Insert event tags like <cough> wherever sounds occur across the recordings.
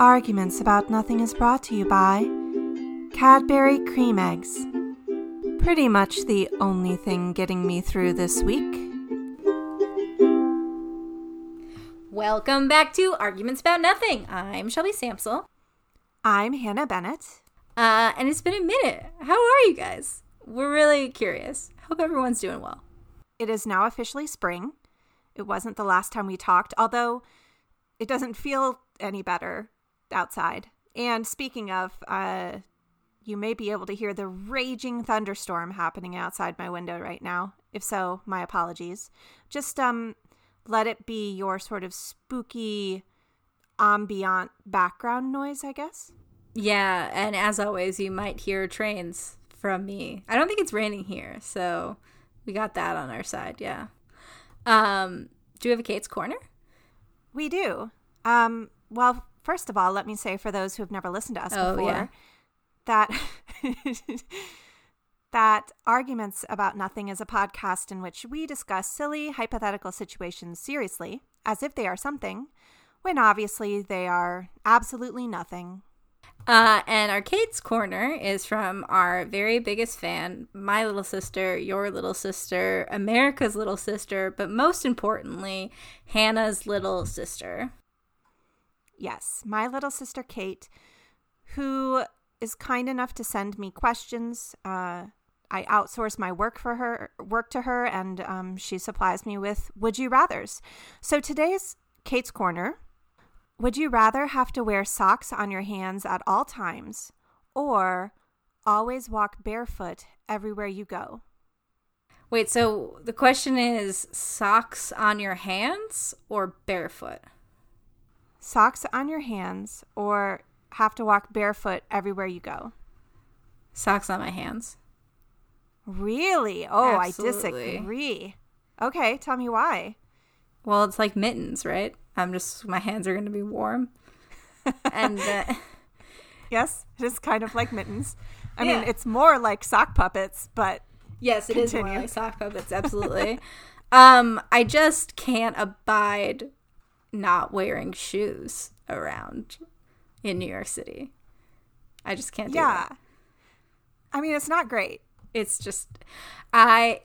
Arguments About Nothing is brought to you by Cadbury Cream Eggs. Pretty much the only thing getting me through this week. Welcome back to Arguments About Nothing. I'm Shelby Samsel. I'm Hannah Bennett. Uh, and it's been a minute. How are you guys? We're really curious. Hope everyone's doing well. It is now officially spring. It wasn't the last time we talked, although it doesn't feel any better outside. And speaking of, uh, you may be able to hear the raging thunderstorm happening outside my window right now. If so, my apologies. Just um, let it be your sort of spooky ambient background noise, I guess. Yeah, and as always, you might hear trains from me. I don't think it's raining here, so we got that on our side. Yeah. Um, do you have a Kate's Corner? We do. Um, well, first of all, let me say for those who have never listened to us Oh, before yeah. that <laughs> that arguments about nothing is a podcast in which we discuss silly hypothetical situations seriously as if they are something when obviously they are absolutely nothing. Uh, and our Kate's Corner is from our very biggest fan, my little sister, your little sister, America's little sister, but most importantly, Hannah's little sister. Yes, my little sister Kate, who is kind enough to send me questions. Uh, I outsource my work for her, work to her, and um, she supplies me with would you rather's. So today's Kate's Corner. Would you rather have to wear socks on your hands at all times, or always walk barefoot everywhere you go? Wait, so the question is socks on your hands or barefoot? Socks on your hands, or have to walk barefoot everywhere you go? Socks on my hands. Really? Oh, I disagree. Okay, tell me why. Well, it's like mittens, right? I'm just, my hands are going to be warm. and uh, <laughs> Yes, it is kind of like mittens. I mean, it's more like sock puppets, but yes, it is more like sock puppets, absolutely. <laughs> um, I just can't abide not wearing shoes around in New York City. I just can't do yeah. that. I mean, it's not great. It's just I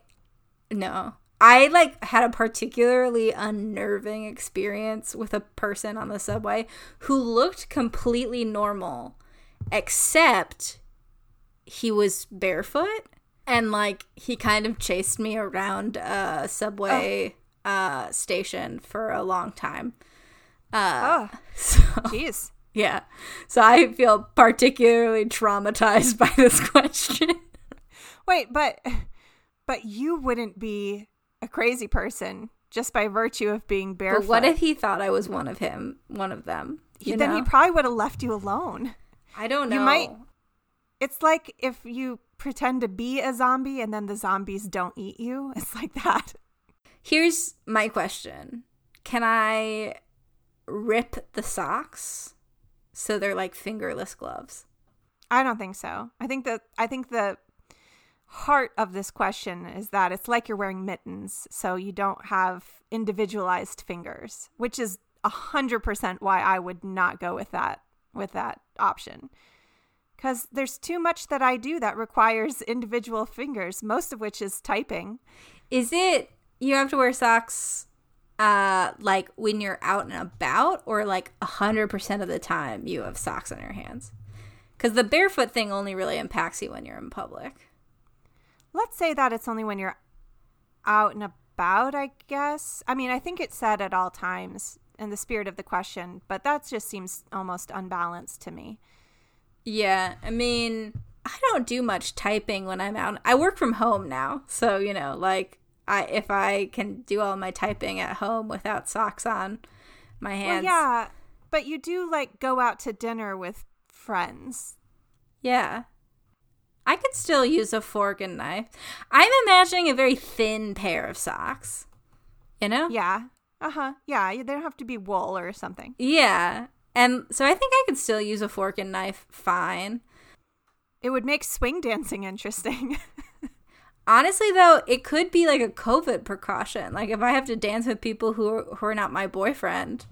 no. I like had a particularly unnerving experience with a person on the subway who looked completely normal except he was barefoot and like he kind of chased me around a subway oh. Uh station for a long time. Uh Oh, <laughs> so jeez. yeah. So I feel particularly traumatized <laughs> by this question. Wait, but but you wouldn't be a crazy person just by virtue of being barefoot. But what if he thought I was one of him, one of them? Then know? he probably would have left you alone. I don't know. you might- It's like if you pretend to be a zombie and then the zombies don't eat you. It's like that. Here's my question: Can I rip the socks so they're like fingerless gloves? I don't think so. I think that I think the heart of this question is that it's like you're wearing mittens, so you don't have individualized fingers, which is a hundred percent why I would not go with that with that option. Because there's too much that I do that requires individual fingers, most of which is typing. Is it you have to wear socks uh like when you're out and about or like 100% of the time you have socks on your hands? Cuz the barefoot thing only really impacts you when you're in public. Let's say that it's only when you're out and about, I guess. I mean, I think it's said at all times in the spirit of the question, but that just seems almost unbalanced to me. Yeah, I mean, I don't do much typing when I'm out. I work from home now, so you know, like I if I can do all my typing at home without socks on my hands. Well, yeah, but you do like go out to dinner with friends. Yeah. I could still use a fork and knife. I'm imagining a very thin pair of socks. You know? Yeah. Uh huh. Yeah. They don't have to be wool or something. Yeah. And so I think I could still use a fork and knife fine. It would make swing dancing interesting. <laughs> Honestly, though, it could be like a COVID precaution. Like if I have to dance with people who are, who are not my boyfriend,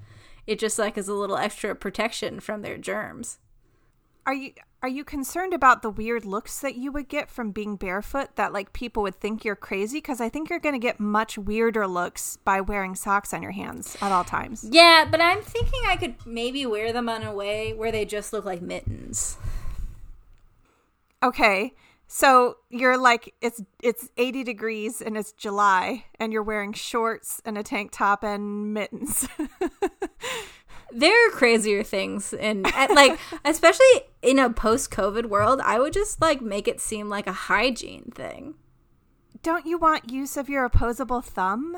It just like is a little extra protection from their germs. Are you are you concerned about the weird looks that you would get from being barefoot that like people would think you're crazy because I think you're going to get much weirder looks by wearing socks on your hands at all times. Yeah, but I'm thinking I could maybe wear them on a way where they just look like mittens. Okay. So you're like it's it's 80 degrees and it's July and you're wearing shorts and a tank top and mittens. <laughs> there are crazier things and like <laughs> especially in a post-covid world i would just like make it seem like a hygiene thing. Don't you want use of your opposable thumb?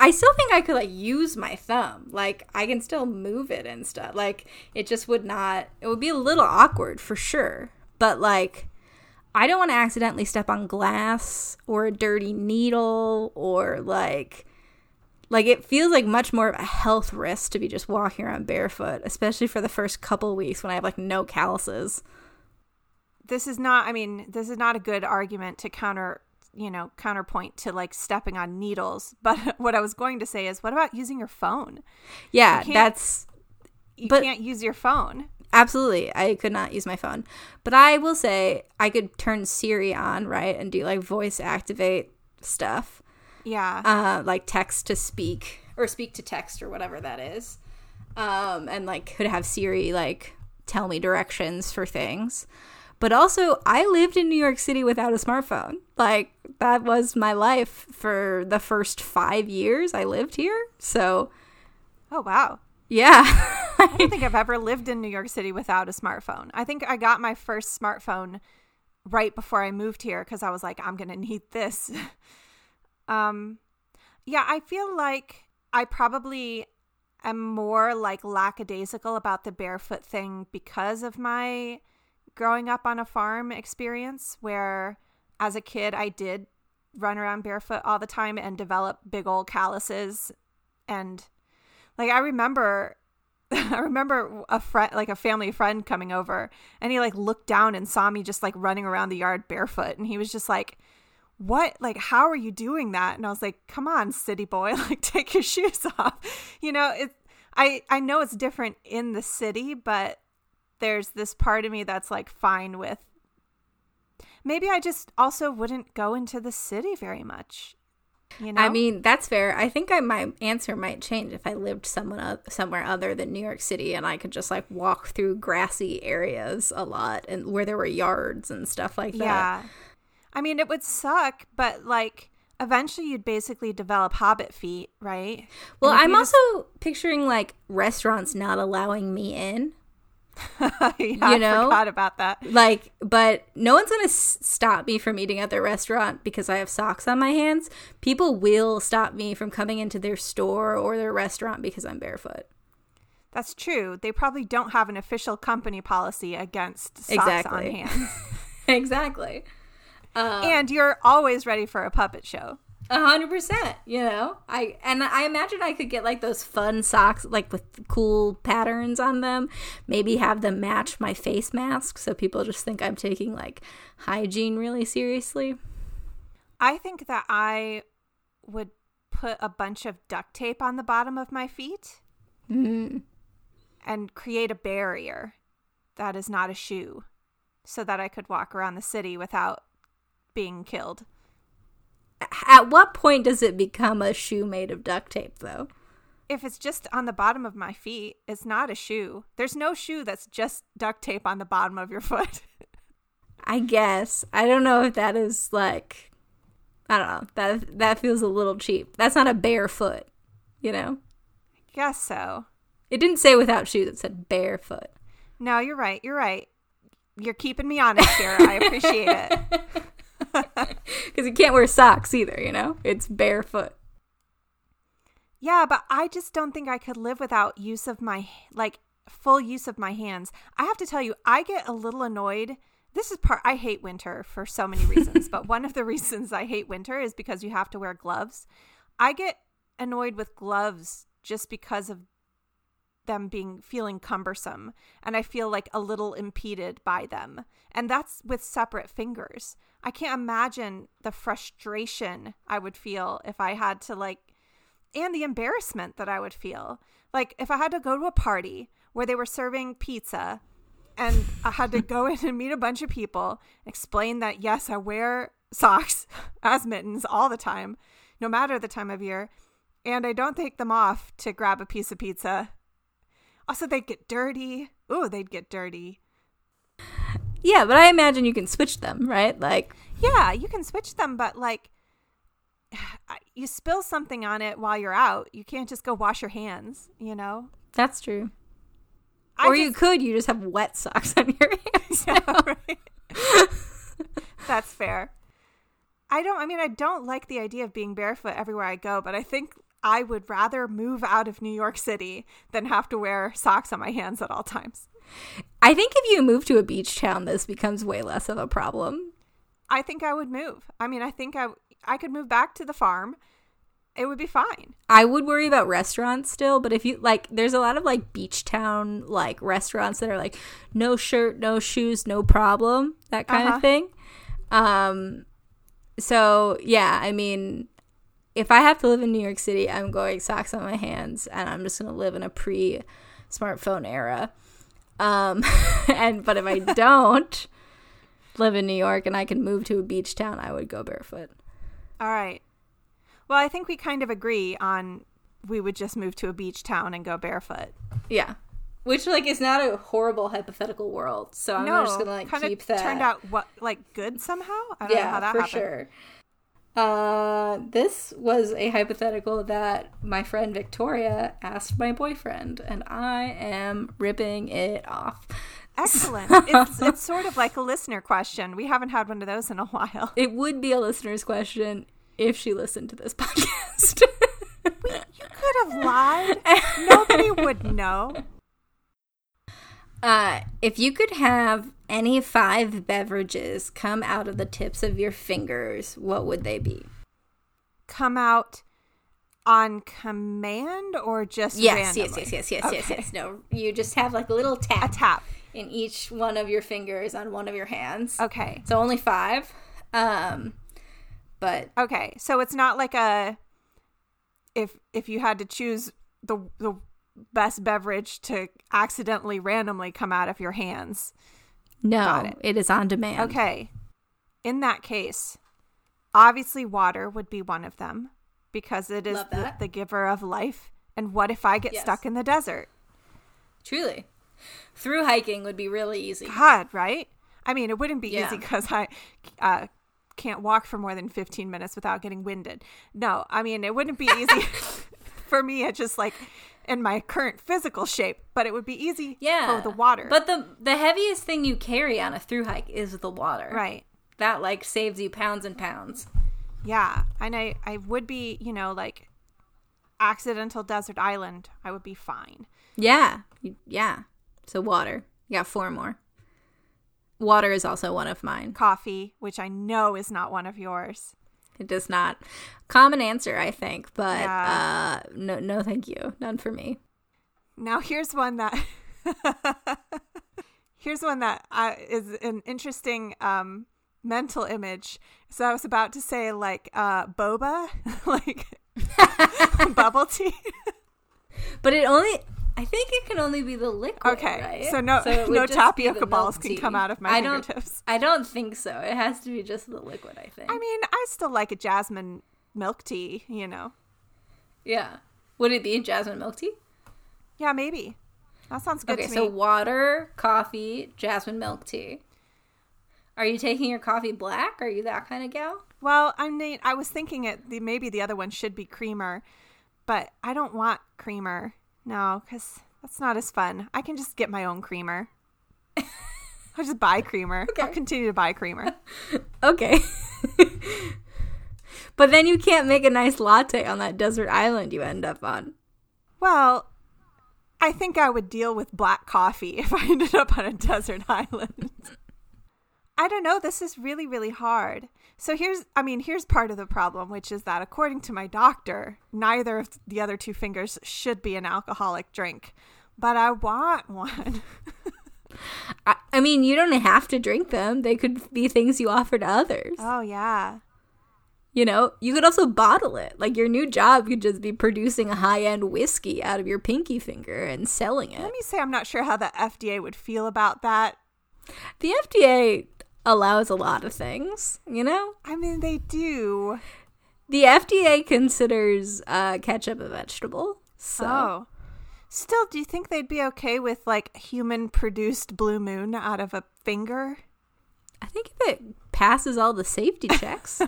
I still think i could like use my thumb. Like i can still move it and stuff. Like it just would not it would be a little awkward for sure. But like i don't want to accidentally step on glass or a dirty needle or like like it feels like much more of a health risk to be just walking around barefoot, especially for the first couple weeks when I have like no calluses. This is not I mean, this is not a good argument to counter you know, counterpoint to like stepping on needles. <laughs> But what I was going to say is, what about using your phone? Yeah, that's. You but, can't use your phone. Absolutely. I could not use my phone. But I will say I could turn Siri on, right? And do like voice activate stuff. Yeah. Uh, like text to speak or speak to text or whatever that is. Um, and like could have Siri like tell me directions for things. But also, I lived in New York City without a smartphone. Like that was my life for the first five years I lived here. So, oh wow, yeah. <laughs> I don't <laughs> think I've ever lived in New York City without a smartphone. I think I got my first smartphone right before I moved here because I was like, I'm gonna need this. <laughs> Um, yeah, I feel like I probably am more like lackadaisical about the barefoot thing because of my growing up on a farm experience where as a kid I did run around barefoot all the time and develop big old calluses and like I remember <laughs> I remember a friend like a family friend coming over and he like looked down and saw me just like running around the yard barefoot and he was just like what? Like how are you doing that? And i was like come on city boy <laughs> like take your <laughs> shoes off. You know it i i know it's different in the city but there's this part of me that's like fine with maybe i just also wouldn't go into the city very much you know i mean that's fair i think I, my answer might change if i lived someone somewhere other than new york city and i could just like walk through grassy areas a lot and where there were yards and stuff like that yeah I mean, it would suck, but like eventually you'd basically develop hobbit feet, right? Well, I'm just... also picturing like restaurants not allowing me in. <laughs> yeah, you know, I forgot about that. Like, but no one's gonna s- stop me from eating at their restaurant because I have socks on my hands. People will stop me from coming into their store or their restaurant because I'm barefoot. That's true. They probably don't have an official company policy against socks exactly. on hands. <laughs> exactly. Um, and you're always ready for a puppet show. A hundred percent, you know. I and I imagine I could get like those fun socks, like with cool patterns on them. Maybe have them match my face mask, so people just think I'm taking like hygiene really seriously. I think that I would put a bunch of duct tape on the bottom of my feet mm-hmm. and create a barrier that is not a shoe, so that I could walk around the city without being killed. At what point does it become a shoe made of duct tape, though? If it's just on the bottom of my feet, it's not a shoe. There's no shoe that's just duct tape on the bottom of your foot. <laughs> I guess. I don't know if that is like I don't know. That that feels a little cheap. That's not a bare foot, you know? I guess so. It didn't say without shoes, it said barefoot. No, you're right. You're right. You're keeping me honest here. I appreciate it. <laughs> <laughs> Because you can't wear socks either, you know? It's barefoot. Yeah, but I just don't think I could live without use of my, like, full use of my hands. I have to tell you, I get a little annoyed. This is part, I hate winter for so many reasons, but one of the <laughs> reasons I hate winter is because you have to wear gloves. I get annoyed with gloves just because of them being feeling cumbersome and I feel like a little impeded by them. And that's with separate fingers. I can't imagine the frustration I would feel if I had to like and the embarrassment that I would feel. Like if I had to go to a party where they were serving pizza and I had to go <laughs> in and meet a bunch of people, explain that yes, I wear socks <laughs> as mittens all the time, no matter the time of year, and I don't take them off to grab a piece of pizza. Also, they'd get dirty. Ooh, they'd get dirty. Yeah, but I imagine you can switch them, right? Like, Yeah, you can switch them, but like <sighs> you spill something on it while you're out. You can't just go wash your hands, you know? that's true. I or you could, you just have wet socks on your <laughs> hands. <laughs> Yeah, right. That's fair. I don't I mean I don't like the idea of being barefoot everywhere I go, but I think I would rather move out of New York City than have to wear socks on my hands at all times. I think if you move to a beach town, this becomes way less of a problem. I think I would move. I mean, I think I I could move back to the farm. It would be fine. I would worry about restaurants still, but if you like, there's a lot of like beach town like restaurants that are like no shirt, no shoes, no problem, that kind Uh-huh. of thing. Um, so yeah, I mean, if I have to live in New York City, I'm going socks on my hands, and I'm just gonna live in a pre-smartphone era. Um, <laughs> and but if I don't live in New York and I can move to a beach town, I would go barefoot. All right. Well, I think we kind of agree on we would just move to a beach town and go barefoot. Yeah. Which like is not a horrible hypothetical world. So I'm no, just gonna like kind keep of that. turned out what like good somehow. I don't know yeah, how that for happened. sure. Uh, this was a hypothetical that my friend Victoria asked my boyfriend, and I am ripping it off. Excellent. it's it's <laughs> sort of like a listener question. We haven't had one of those in a while. It would be a listener's question if she listened to this <laughs> podcast. You could have lied. <laughs> Nobody would know. Uh, if you could have any five beverages come out of the tips of your fingers, what would they be? Come out on command or just Yes, yes, randomly? yes, yes, yes, yes, Okay. yes. No, you just have like a little A tap tap. in each one of your fingers on one of your hands. Okay. So only five. Um, but Okay. So it's not like a if if you had to choose the the best beverage to accidentally randomly come out of your hands. no, it. it is on demand. Okay. In that case, obviously water would be one of them because it is the, the giver of life. And what if I get Yes. stuck in the desert? Truly. Through hiking would be really easy. God, right? I mean, it wouldn't be Yeah. easy because I uh, can't walk for more than 15 minutes without getting winded. No, I mean, it wouldn't be easy <laughs> <laughs> for me. It just like in my current physical shape, but it would be easy Yeah. for the water. But the the heaviest thing you carry on a through hike is the water. right. That like saves you pounds and pounds. Yeah. And I, I would be, you know, like accidental desert island. I would be fine. Yeah. Yeah. So water. You got four more. Water is also one of mine. Coffee, which I know is not one of yours. It does not. Common answer, I think, but Yeah. uh no no thank you. None for me. Now here's one that <laughs> here's one that uh, is an interesting um, mental image. So I was about to say like uh, boba, <laughs> like <laughs> bubble tea. But it only I think it can only be the liquid. Okay, right? so no- <laughs> would no tapioca balls can come out of my I don't, fingertips. I don't think so. It has to be just the liquid, I think. I mean, I still like a jasmine milk tea. You know, yeah. Would it be jasmine milk tea? yeah, maybe. That sounds good Okay, so water, coffee, jasmine milk tea. Are you taking your coffee black? Are you that kind of gal? Well, I mean, I was thinking it. The, maybe the other one should be creamer, but I don't want creamer. No, because that's not as fun. I can just get my own creamer. <laughs> I'll just buy creamer. I'll continue to buy creamer. <laughs> Okay. <laughs> but then you can't make a nice latte on that desert island you end up on. Well, I think I would deal with black coffee if I ended up on a desert island. I don't know. This is really, really hard. So here's, I mean, here's part of the problem, which is that according to my doctor, neither of the other two fingers should be an alcoholic drink. But I want one. <laughs> I, I mean, you don't have to drink them. They could be things you offer to others. Oh, yeah. You know, you could also bottle it. Like your new job could just be producing a high end whiskey out of your pinky finger and selling it. Let me say, I'm not sure how the FDA would feel about that. The FDA allows a lot of things, you know? I mean, they do. The FDA considers uh, ketchup a vegetable. So. Oh. Still, do you think they'd be okay with like human produced blue moon out of a finger? I think if it passes all the safety <laughs> checks.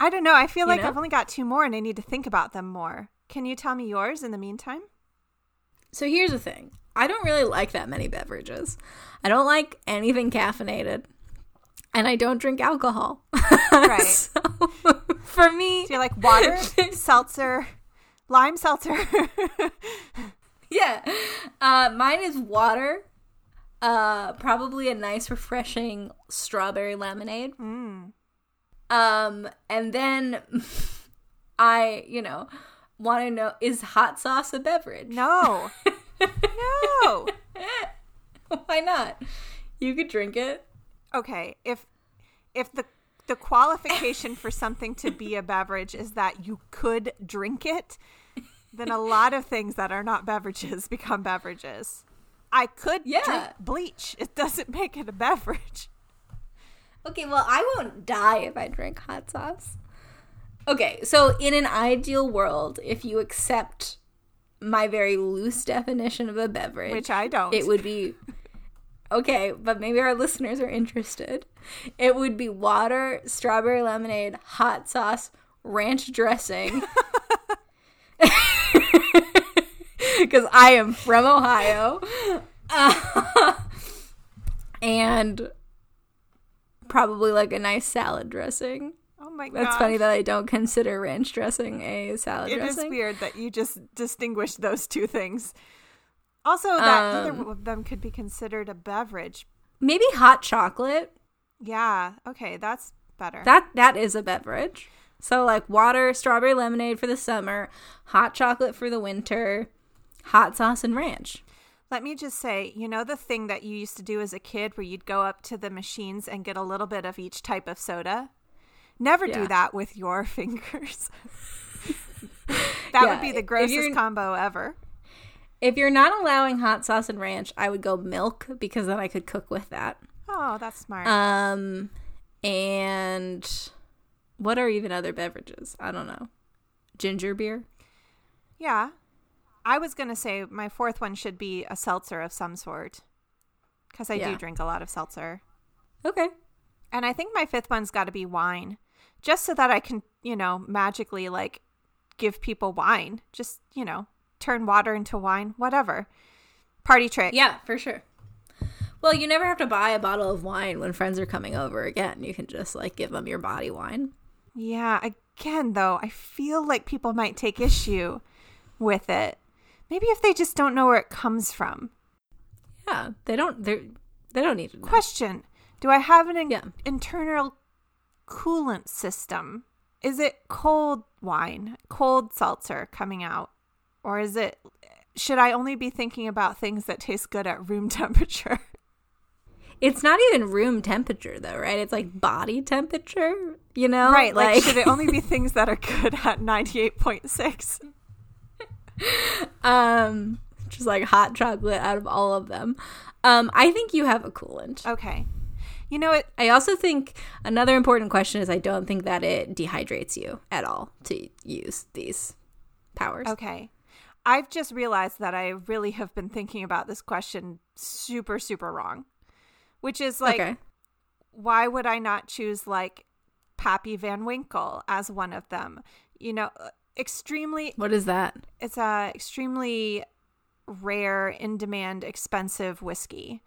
I don't know. I feel You like know? I've only got two more and I need to think about them more. Can you tell me yours in the meantime? so here's the thing I don't really like that many beverages. I don't like anything caffeinated. And I don't drink alcohol. Right. <laughs> so, for me, Do you like water, <laughs> seltzer, lime seltzer? <laughs> yeah. Uh, mine is water. Uh, probably a nice, refreshing strawberry lemonade. mm. Um, and then I, you know, want to know is hot sauce a beverage? No. No. <laughs> Why not? You could drink it. Okay, if if the the qualification for something to be a <laughs> beverage is that you could drink it, then a lot of things that are not beverages <laughs> become beverages. I could drink bleach. It doesn't make it a beverage. Okay, well, I won't die if I drink hot sauce. Okay, so in an ideal world, if you accept my very loose <laughs> definition of a beverage, Which I don't. it would be <laughs> okay, but maybe our listeners are interested. It would be water, strawberry lemonade, hot sauce, ranch dressing. <laughs> Because I am from Ohio. Uh, and probably like a nice salad dressing. My god. That's funny that I don't consider ranch dressing a salad It dressing. It is weird that you just distinguish those two things. Also, that Um, neither of them could be considered a beverage. Maybe hot chocolate. Yeah. Okay, that's better. That that is a beverage. So like water, strawberry lemonade for the summer, hot chocolate for the winter, hot sauce and ranch. Let me just say, you know the thing that you used to do as a kid where you'd go up to the machines and get a little bit of each type of soda? Never do that with your <laughs> fingers. <laughs> that would be the grossest combo ever. If you're not allowing hot sauce and ranch, I would go milk because then I could cook with that. Oh, that's smart. Um and what are even other beverages? I don't know. Ginger beer? yeah. I was going to say my fourth one should be a seltzer of some sort because I Yeah. do drink a lot of seltzer. Okay. And I think my fifth one's got to be wine, just so that I can, you know, magically like give people wine. Just, you know, turn water into wine, whatever. Party trick. Yeah, for sure. Well, you never have to buy a bottle of wine when friends are coming over again. You can just like give them your body wine. Yeah. Again, though, I feel like people might take issue with it. Maybe if they just don't know where it comes from. Yeah, they don't they they don't need to know. Question Do I have an in- Yeah. internal coolant system? Is it cold wine, cold seltzer coming out? Or is it, should I only be thinking about things that taste good at room <laughs> temperature? It's not even room temperature though, right? It's like body temperature, you know? right. Like, should it only be <laughs> things that are good at 98.6? um just like hot chocolate out of all of them. Um I think you have a coolant. Okay. You know what? I also think another important question is I don't think that it dehydrates you at all to use these powers. Okay. I've just realized that I really have been thinking about this question super, super wrong. Which is like, okay. why would I not choose like Pappy Van Winkle as one of them? You know, uh, extremely, What is that? it's a extremely rare, in demand, expensive whiskey.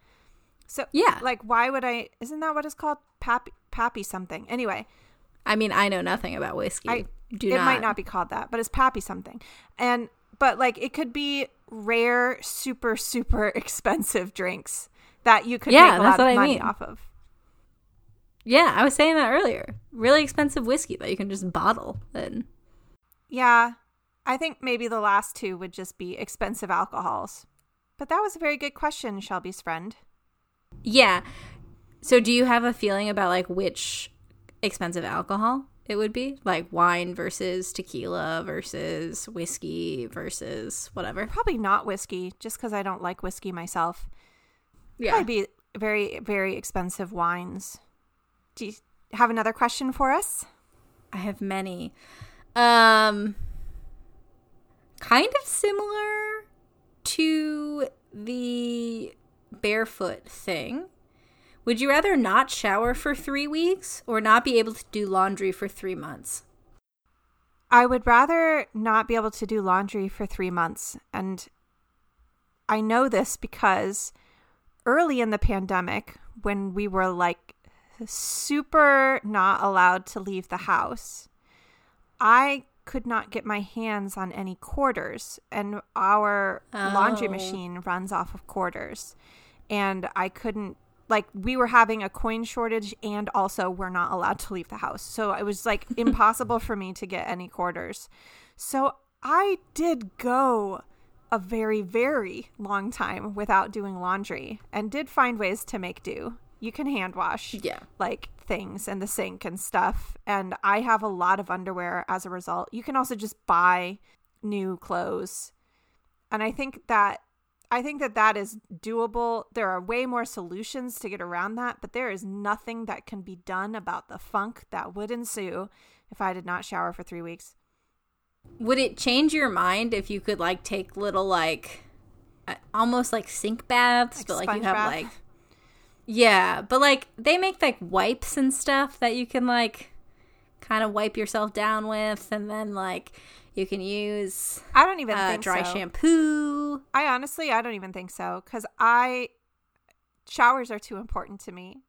So, Yeah. like, why would I? Isn't that what it's called? Pappy, Pappy something. Anyway, I mean, I know nothing about whiskey. I Do it not. might not be called that, but it's Pappy something. And but like it could be rare, super, super <laughs> expensive drinks that you could Yeah, make a that's lot of what I money mean. off of. Yeah, I was saying that earlier. Really expensive whiskey that you can just bottle and Yeah. I think maybe the last two would just be expensive alcohols. But that was a very good question, Shelby's friend. Yeah. So do you have a feeling about like which expensive alcohol it would be like wine versus tequila versus whiskey versus whatever. Probably not whiskey, just because I don't like whiskey myself. Yeah. Probably be very, very expensive wines. Do you have another question for us? I have many. Um, kind of similar to the barefoot thing. Would you rather not shower for three weeks or not be able to do laundry for three months? I would rather not be able to do laundry for three months. And I know this because early in the pandemic, when we were like super not allowed to leave the house, I could not get my hands on any quarters. And our laundry Oh. machine runs off of quarters. And I couldn't like we were having a coin shortage and also we're not allowed to leave the house. So it was like <laughs> impossible for me to get any quarters. So I did go a very very long time without doing laundry and did find ways to make do. You can hand wash Yeah. like things in the sink and stuff and I have a lot of underwear as a result. You can also just buy new clothes. And I think that I think that that is doable. There are way more solutions to get around that, but there is nothing that can be done about the funk that would ensue if I did not shower for 3 weeks. Would it change your mind if you could like take little like uh, almost like sink baths, Like but like you have bath? like yeah, but like they make like wipes and stuff that you can like kind of wipe yourself down with, and then like you can use I don't even uh, think dry so. shampoo. I honestly, I don't even think so cuz I showers are too important to me.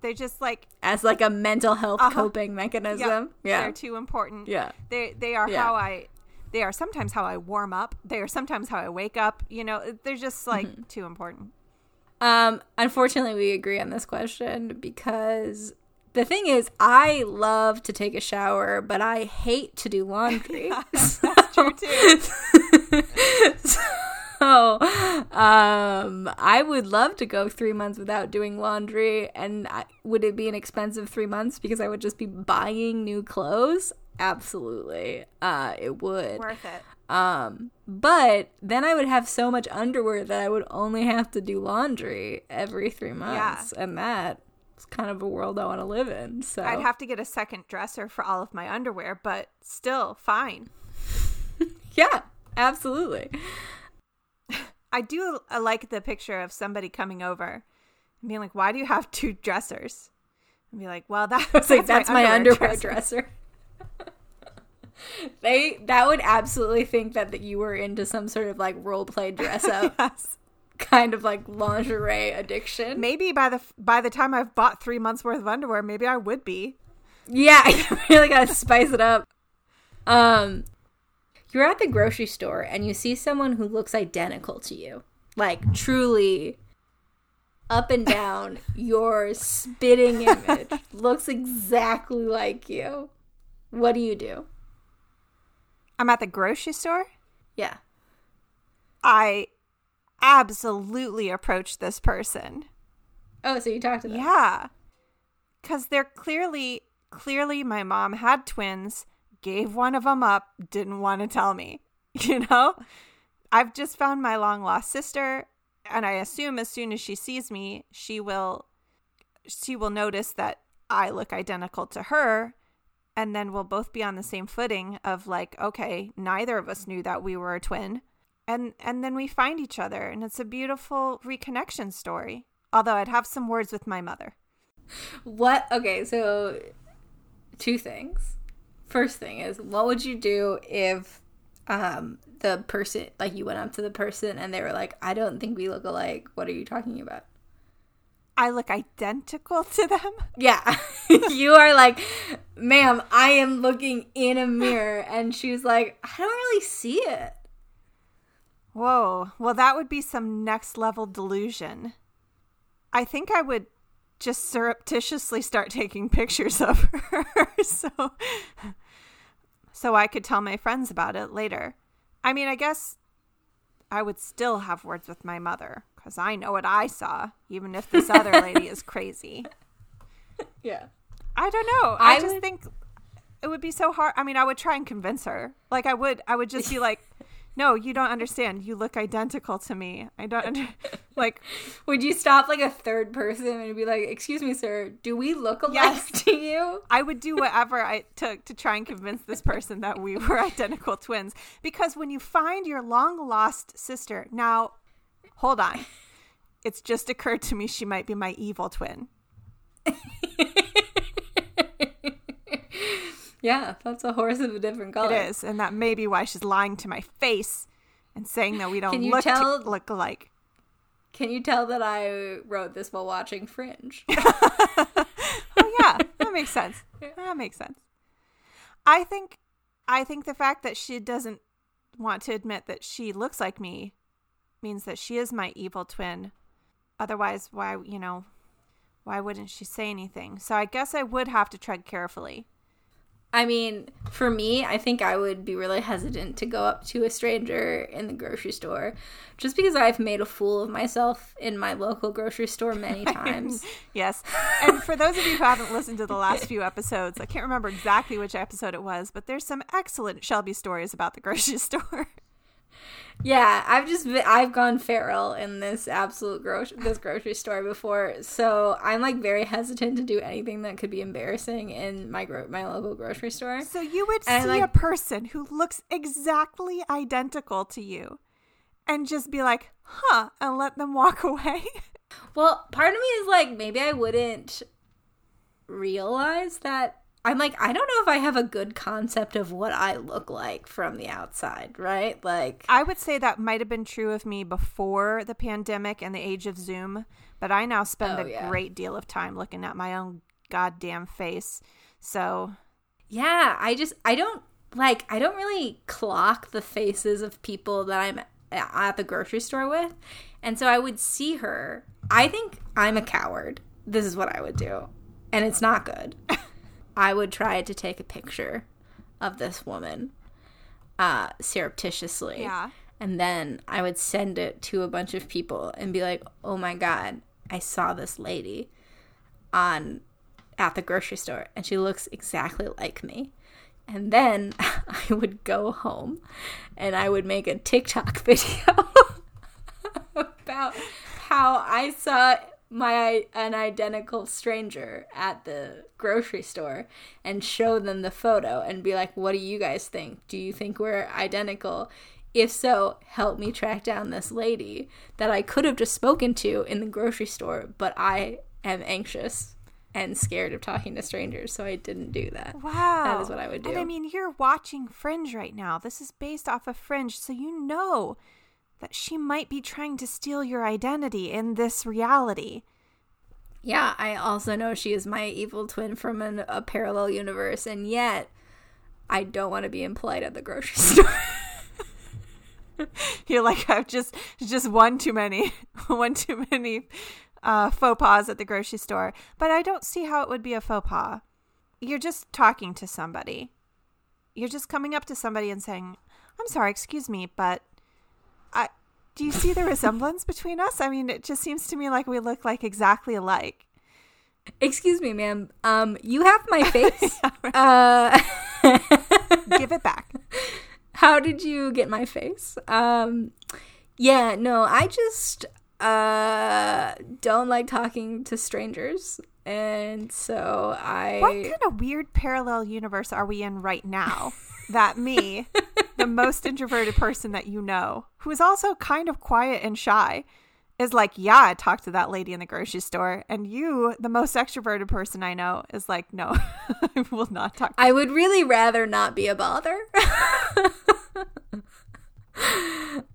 They just like as like a mental health Uh-huh. coping mechanism. Yeah, they're too important. Yeah. They they are Yeah. how I they are sometimes how I warm up. They are sometimes how I wake up. You know, they're just like Mm-hmm. too important. Um unfortunately we agree on this question because the thing is I love to take a shower, but I hate to do laundry. <laughs> That's <laughs> true too. <laughs> so um I would love to go 3 months without doing laundry and I, would it be an expensive 3 months because I would just be buying new clothes? Absolutely. Uh it would. Worth it. Um, but then I would have so much underwear that I would only have to do laundry every three months, and that is kind of a world I want to live in. So I'd have to get a second dresser for all of my underwear, but still fine. <laughs> yeah, absolutely. <laughs> I do like the picture of somebody coming over and being like, "Why do you have <laughs> two dressers?" And be like, "Well, that, It's like that's my underwear dresser." dresser. they that would absolutely think that, that you were into some sort of like role play dress up yes. Kind of like lingerie addiction. Maybe by the by the time I've bought three months worth of underwear, maybe I would be. Yeah, <laughs> you really gotta spice it up. Um, you're at the grocery store and you see someone who looks identical to you, like truly up and down <laughs> your spitting image looks exactly like you. What do you do? I'm at the grocery store. Yeah. I absolutely approach this person. Oh, so you talked to them? Yeah. Cuz they're clearly clearly my mom had twins, gave one of them up, didn't want to tell me. <laughs> You know? I've just found my long lost sister and I assume as soon as she sees me, she will she will notice that I look identical to her and then we'll both be on the same footing of like okay, neither of us knew that we were a twin. And and then we find each other and it's a beautiful reconnection story. Although I'd have some words with my mother. What? Okay, so two things. First thing is, what would you do if um the person like you went up to the person and they were like, "I don't think we look alike. What are you talking about?" I look identical to them. <laughs> Yeah. <laughs> you are like, "Ma'am, I am looking in a mirror." And she was like, "I don't really see it." Whoa. Well, that would be some next level delusion. I think I would just surreptitiously start taking pictures of <laughs> her so so I could tell my friends about it later. I mean, I guess I would still have words with my mother cuz I know what I saw, even if this other lady is crazy. <laughs> Yeah. I don't know. I, I just would- think it would be so hard. I mean, I would try and convince her. Like I would I would just be like, <laughs> "No, you don't understand. You look identical to me. I don't under- <laughs> like Would you stop like a third person and be like, "Excuse me, sir, do we look alike Yes. <laughs> to you?" I would do whatever I took to try and convince this person that we were <laughs> identical twins. Because when you find your long lost sister, now, hold on. It's just occurred to me she might be my evil twin. Yeah, that's a horse of a different color. It is. And that may be why she's lying to my face and saying that we don't look, to- tell- look alike. Can you tell that I wrote this while watching Fringe? <laughs> Oh, yeah. That makes sense. <laughs> That makes sense. I think, I think the fact that she doesn't want to admit that she looks like me means that she is my evil twin. Otherwise, why, you know, why wouldn't she say anything? So I guess I would have to tread carefully. I mean, for me, I think I would be really hesitant to go up to a stranger in the grocery store just because I've made a fool of myself in my local grocery store many <laughs> times. Yes. And for those of you who haven't listened to the last few episodes, I can't remember exactly which episode it was, but there's some excellent Shelby stories about the grocery <laughs> store. Yeah, I've just been, I've gone feral in this absolute grocery this grocery store before, so I'm like very hesitant to do anything that could be embarrassing in my gro- my local grocery store. So you would And, see like- a person who looks exactly identical to you and just be like, huh, and let them walk <laughs> away. Well, part of me is like maybe I wouldn't realize that I'm like I don't know if I have a good concept of what I look like from the outside, right? Like I would say that might have been true of me before the pandemic and the age of Zoom, but I now spend Oh, a yeah. great deal of time looking at my own goddamn face. So, yeah, I just I don't like I don't really clock the faces of people that I'm at the grocery store with. And so I would see her. I think I'm a coward. This is what I would do. And it's not good. <laughs> I would try to take a picture of this woman uh surreptitiously. yeah. And then I would send it to a bunch of people and be like, "Oh my god, I saw this lady on at the grocery store and she looks exactly like me." And then <laughs> I would go home and I would make a TikTok <laughs> video <laughs> about how I saw my an identical stranger at the grocery store and show them the photo and be like, "What do you guys think? Do you think we're identical?" If so, help me track down this lady that I could have just spoken to in the grocery store, but I am anxious and scared of talking to strangers, so I didn't do that. Wow. That is what I would do. And I mean, you're watching Fringe right now. This is based off of Fringe, so you know that she might be trying to steal your identity in this reality. Yeah, I also know she is my evil twin from an, a parallel universe, and yet I don't want to be impolite at the grocery <laughs> store. <laughs> You're like, I've just just one too many, <laughs> one too many uh, faux pas at the grocery store. But I don't see how it would be a faux pas. You're just talking to somebody. You're just coming up to somebody and saying, "I'm sorry, excuse me, but do you see the resemblance between us? I mean, it just seems to me like we look like exactly alike." Excuse me, ma'am. Um, you have my <laughs> face. uh, Give it back. <laughs> how did you get my face? Um, yeah, no, I just uh don't like talking to strangers, and so I. What kind of weird parallel universe are we in right now? that me, <laughs> the most introverted person that you know, who is also kind of quiet and shy, is like, yeah, I talked to that lady in the grocery store. And you, the most extroverted person I know, is like, no, <laughs> I will not talk. I would really rather not be a bother. <laughs>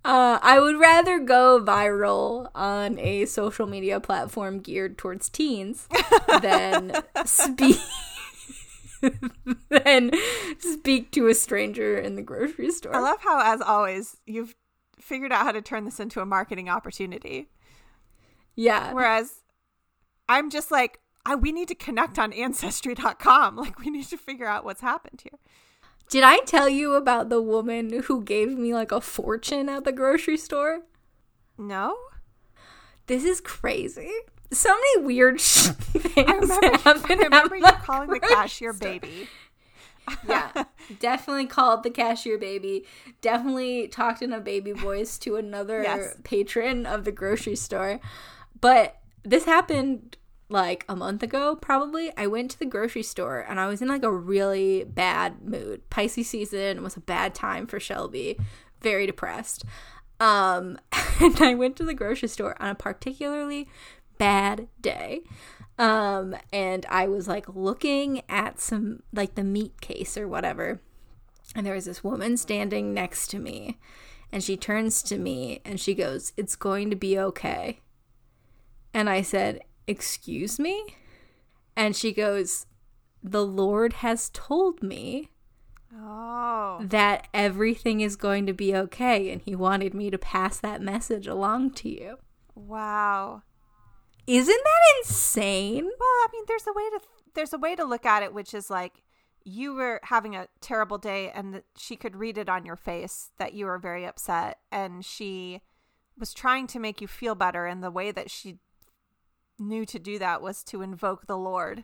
uh, I would rather go viral on a social media platform geared towards teens than <laughs> speak <laughs> than speak to a stranger in the grocery store. I love how, as always, you've figured out how to turn this into a marketing opportunity. yeah. Whereas I'm just like, I, we need to connect on ancestry.com. <laughs> Like, we need to figure out what's happened here. Did I tell you about the woman who gave me like a fortune at the grocery store? No? This is crazy. So many weird <laughs> sh- things I remember, I remember you calling the cashier store. baby. yeah, <laughs> definitely called the cashier baby. Definitely talked in a baby voice to another Yes. patron of the grocery store. But this happened like a month ago, probably. I went to the grocery store and I was in like a really bad mood. Pisces season was a bad time for Shelby. Very depressed. Um, <laughs> and I went to the grocery store on a particularly bad day. Um, and I was like looking at some like the meat case or whatever. And there was this woman standing next to me. And she turns to me and she goes, It's going to be okay. And I said, Excuse me? And she goes, The Lord has told me Oh. that everything is going to be okay. And He wanted me to pass that message along to you. Wow. Isn't that insane? Well, I mean, there's a way to there's a way to look at it, which is like you were having a terrible day, and she could read it on your face that you were very upset, and she was trying to make you feel better, and the way that she knew to do that was to invoke the Lord.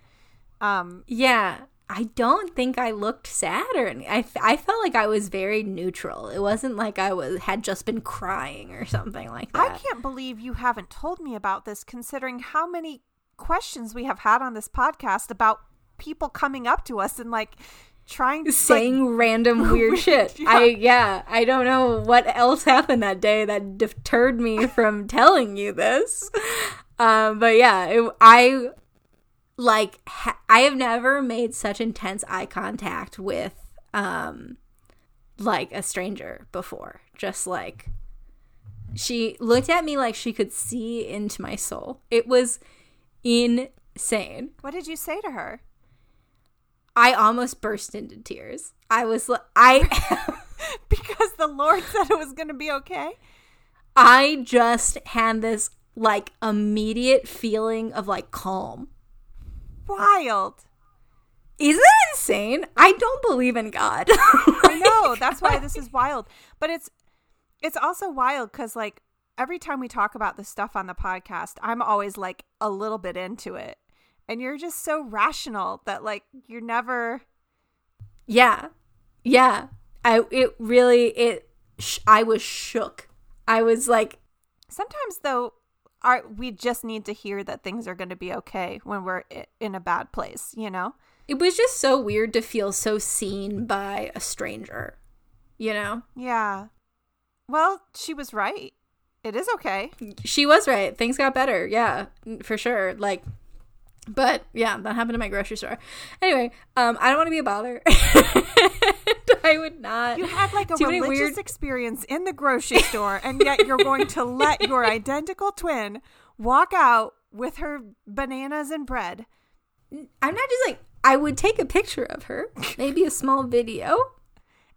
Um, Yeah, I don't think I looked sad or any- I felt like I was very neutral. It wasn't like I was had just been crying or something like that. I can't believe you haven't told me about this, considering how many questions we have had on this podcast about people coming up to us and like trying to like, Saying random <laughs> weird shit. Yeah. I yeah, I don't know what else happened that day that deterred me from telling you this. Um, <laughs> but yeah, it, I like ha- I have never made such intense eye contact with um like a stranger before. Just like she looked at me like she could see into my soul. It was insane. What did you say to her? I almost burst into tears. I was I <laughs> because the Lord said it was going to be okay. I just had this like immediate feeling of like calm. Wild. Isn't that insane? I don't believe in God. <laughs> I know. That's why this is wild. But it's it's also wild cuz like every time we talk about this stuff on the podcast, I'm always like a little bit into it. And you're just so rational that like you're never Yeah. Yeah. I it really it sh- I was shook. I was like Sometimes though our we just need to hear that things are going to be okay when we're in a bad place, you know? it was just so weird to feel so seen by a stranger. You know? Yeah. Well, she was right. It is okay. She was right. Things got better. Yeah, for sure. Like but yeah, that happened in my grocery store. Anyway, um I don't want to be a bother. <laughs> <laughs> I would not. You had like a Too religious weird- experience in the grocery store, and yet you're going to let <laughs> your identical twin walk out with her bananas and bread. I'm not just like I would take a picture of her, maybe a small video,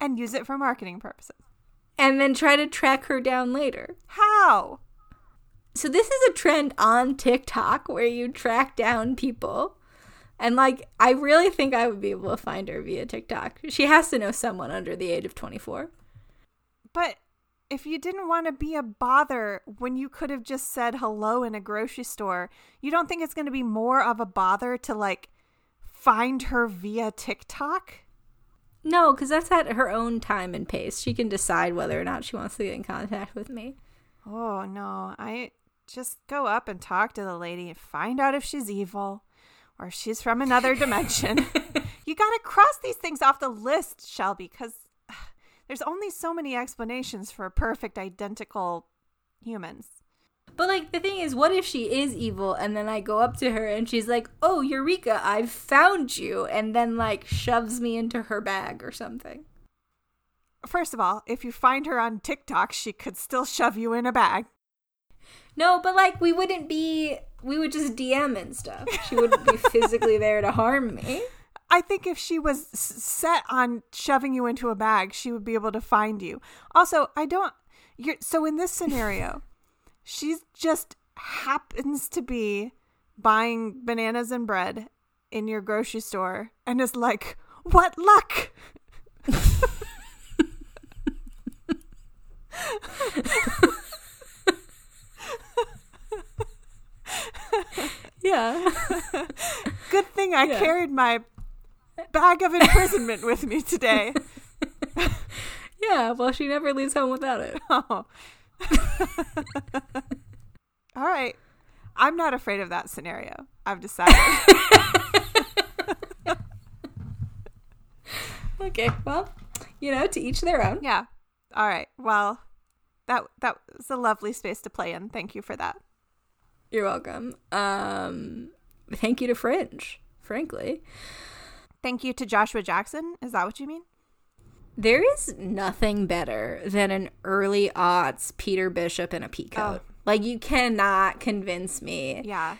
and use it for marketing purposes. and then try to track her down later. How? So this is a trend on TikTok where you track down people. And like I really think I would be able to find her via TikTok. She has to know someone under the age of 24. But if you didn't want to be a bother when you could have just said hello in a grocery store, you don't think it's going to be more of a bother to like find her via TikTok? No, cuz that's at her own time and pace. She can decide whether or not she wants to get in contact with me. Oh, no. I just go up and talk to the lady and find out if she's evil or she's from another dimension. <laughs> you got to cross these things off the list, Shelby, because there's only so many explanations for perfect identical humans. But like the thing is, what if she is evil and then I go up to her and she's like, "Oh, Eureka, I've found you," and then like shoves me into her bag or something. First of all, if you find her on TikTok, she could still shove you in a bag. No, but like we wouldn't be, we would just DM and stuff. She wouldn't be <laughs> physically there to harm me. I think if she was set on shoving you into a bag, she would be able to find you. Also, I don't. You're so in this scenario, <laughs> she's just happens to be buying bananas and bread in your grocery store and is like, "What luck!" <laughs> Yeah. <laughs> Good thing I Yeah. carried my bag of imprisonment with me today. <laughs> Yeah. Well, she never leaves home without it. <laughs> Oh. All right. I'm not afraid of that scenario. I've decided. Okay. Well, you know, to each their own. yeah. All right. Well, that that was a lovely space to play in. Thank you for that. You're welcome. Um, thank you to Fringe, frankly. Thank you to Joshua Jackson. Is that what you mean? There is nothing better than an early aughts Peter Bishop in a peacoat. Oh. Like, you cannot convince me Yeah.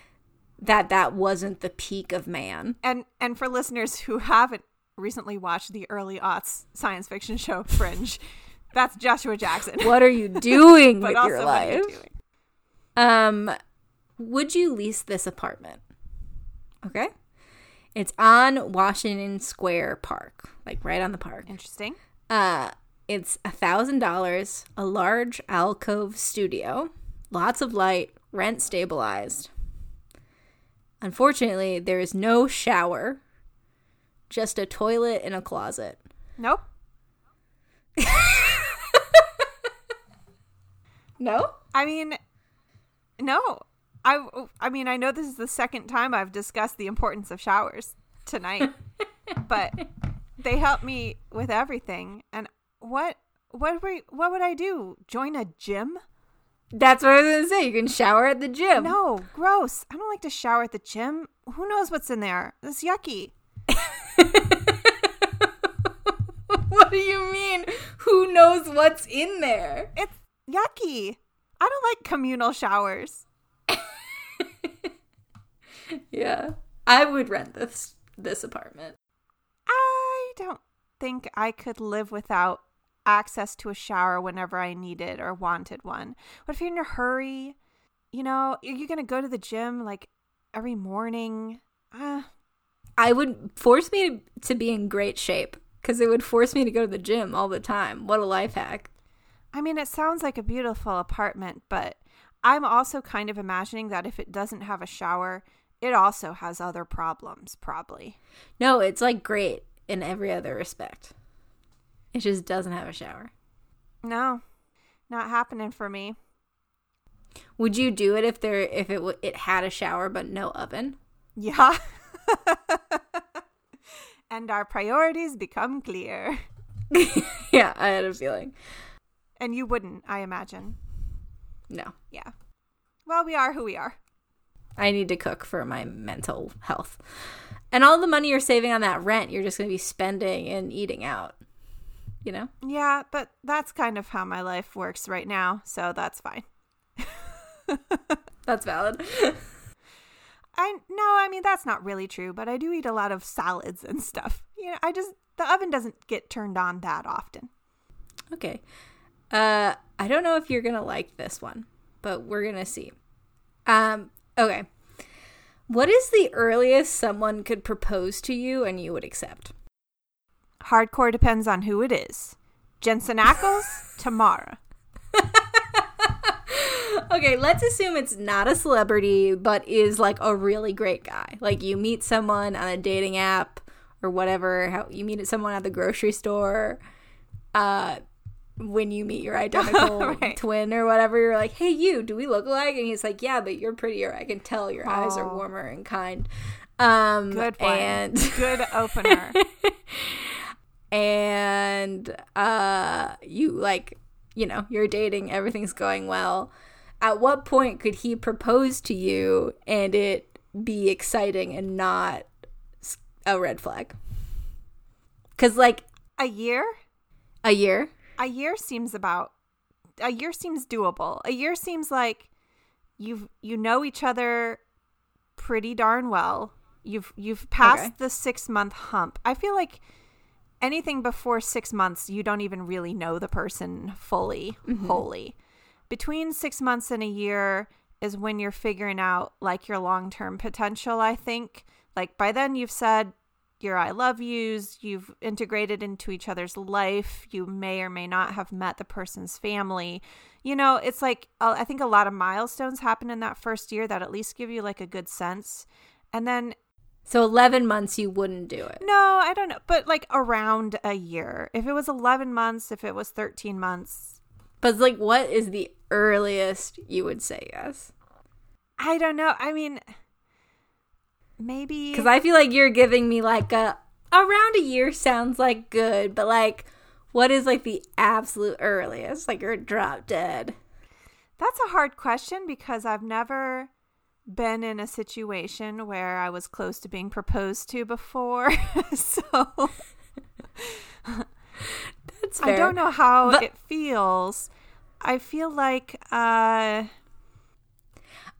that that wasn't the peak of man. And and for listeners who haven't recently watched the early aughts science fiction show Fringe, that's Joshua Jackson. What are you <laughs> doing with your what are you life? doing? Um, would you lease this apartment? Okay. It's on Washington Square Park, like right on the park. Interesting. Uh, it's a thousand dollars, a large alcove studio, lots of light, rent stabilized. Unfortunately, there is no shower, just a toilet and a closet. Nope. <laughs> No? I mean, no. I I mean, I know this is the second time I've discussed the importance of showers tonight, <laughs> but they help me with everything. And what what would what would I do? Join a gym? That's what I was gonna say. You can shower at the gym. No, gross. I don't like to shower at the gym. Who knows what's in there? It's yucky. <laughs> what do you mean? Who knows what's in there? It's yucky. I don't like communal showers. <laughs> Yeah. I would rent this this apartment. I don't think I could live without access to a shower whenever I needed or wanted one. What if you're in a hurry? You know, are you going to go to the gym like every morning? Uh, I would force me to, to be in great shape because it would force me to go to the gym all the time. What a life hack. I mean, it sounds like a beautiful apartment, but I'm also kind of imagining that if it doesn't have a shower, it also has other problems, probably. No, it's like great in every other respect. It just doesn't have a shower. No, not happening for me. Would you do it if there if it w- it had a shower but no oven? Yeah. <laughs> and our priorities become clear. <laughs> yeah, I had a feeling. And you wouldn't, I imagine. No. Yeah. Well, we are who we are. I need to cook for my mental health. And all the money you're saving on that rent, you're just going to be spending and eating out. You know? Yeah, but that's kind of how my life works right now, so that's fine. That's valid. I no, I mean that's not really true, but I do eat a lot of salads and stuff. You know, I just the oven doesn't get turned on that often. okay. Uh I don't know if you're going to like this one, but we're going to see. Um okay. What is the earliest someone could propose to you and you would accept? Hardcore depends on who it is. Jensen Ackles, <laughs> Tamara. Okay, let's assume it's not a celebrity, but is like a really great guy. Like you meet someone on a dating app or whatever. How you meet someone at the grocery store. Uh, when you meet your <laughs> identical Right. twin or whatever, you're like, "Hey, you, do we look alike?" And he's like, "Yeah, but you're prettier. I can tell your eyes are warmer and kind." Um, Good one. and <laughs> Good opener. <laughs> and uh you like you know you're dating everything's going well at what point could he propose to you and it be exciting and not a red flag because like a year? a year A year seems about a year seems doable. A year seems like you've you know each other pretty darn well. You've you've passed Okay. the 6 month hump. I feel like anything before 6 months you don't even really know the person fully, mm-hmm. wholly. Between 6 months and a year is when you're figuring out like your long-term potential, I think. Like by then you've said your I love yous. You've integrated into each other's life. You may or may not have met the person's family. You know, it's like I think a lot of milestones happen in that first year that at least give you like a good sense. And then So 11 months you wouldn't do it. no, I don't know, but like around a year. If it was 11 months, if it was 13 months, But like what is the earliest you would say yes? I don't know. I mean, maybe Cuz I feel like you're giving me like a around a year sounds like good, but like what is like the absolute earliest? Like you're drop dead. That's a hard question because I've never been in a situation where I was close to being proposed to before. <laughs> so <laughs> That's I don't know how But- it feels. I feel like uh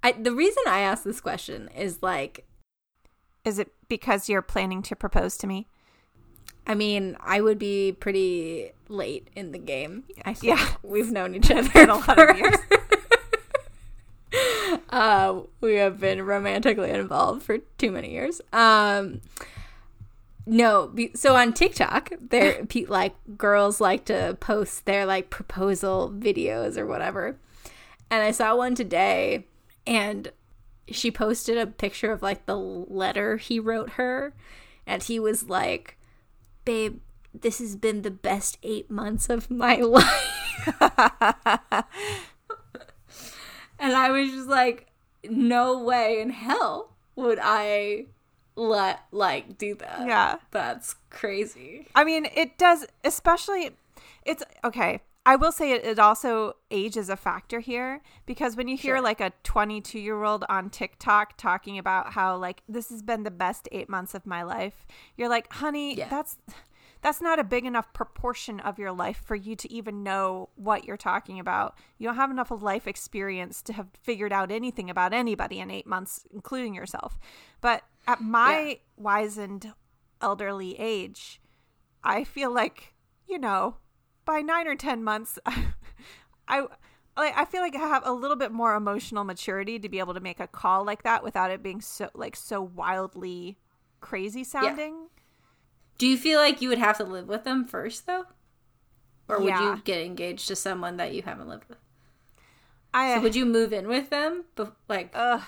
I, the reason I ask this question is like is it because you're planning to propose to me? I mean, I would be pretty late in the game. I think Yeah. we've known each <laughs> other been a lot of for- years. <laughs> uh, we have been romantically involved for too many years. Um, no, be, so on TikTok, there <laughs> pe- like girls like to post their like proposal videos or whatever. And I saw one today, and she posted a picture of like the letter he wrote her, and he was like, "Babe, this has been the best eight months of my <laughs> life." <laughs> and I was just like, "No way in hell would I let like do that." Yeah. that's crazy. I mean, it does, especially, it's okay. I will say it, it also age is a factor here because when you hear Sure. like a 22 year old on TikTok talking about how like this has been the best eight months of my life, you're like, honey, Yeah. that's that's not a big enough proportion of your life for you to even know what you're talking about. You don't have enough of life experience to have figured out anything about anybody in eight months, including yourself. But at my wizened elderly age, I feel like, you know, by nine or ten months, <laughs> I, like, I feel like I have a little bit more emotional maturity to be able to make a call like that without it being so like so wildly crazy sounding. Do you feel like you would have to live with them first, though, or would Yeah. you get engaged to someone that you haven't lived with? I So would you move in with them, like ugh,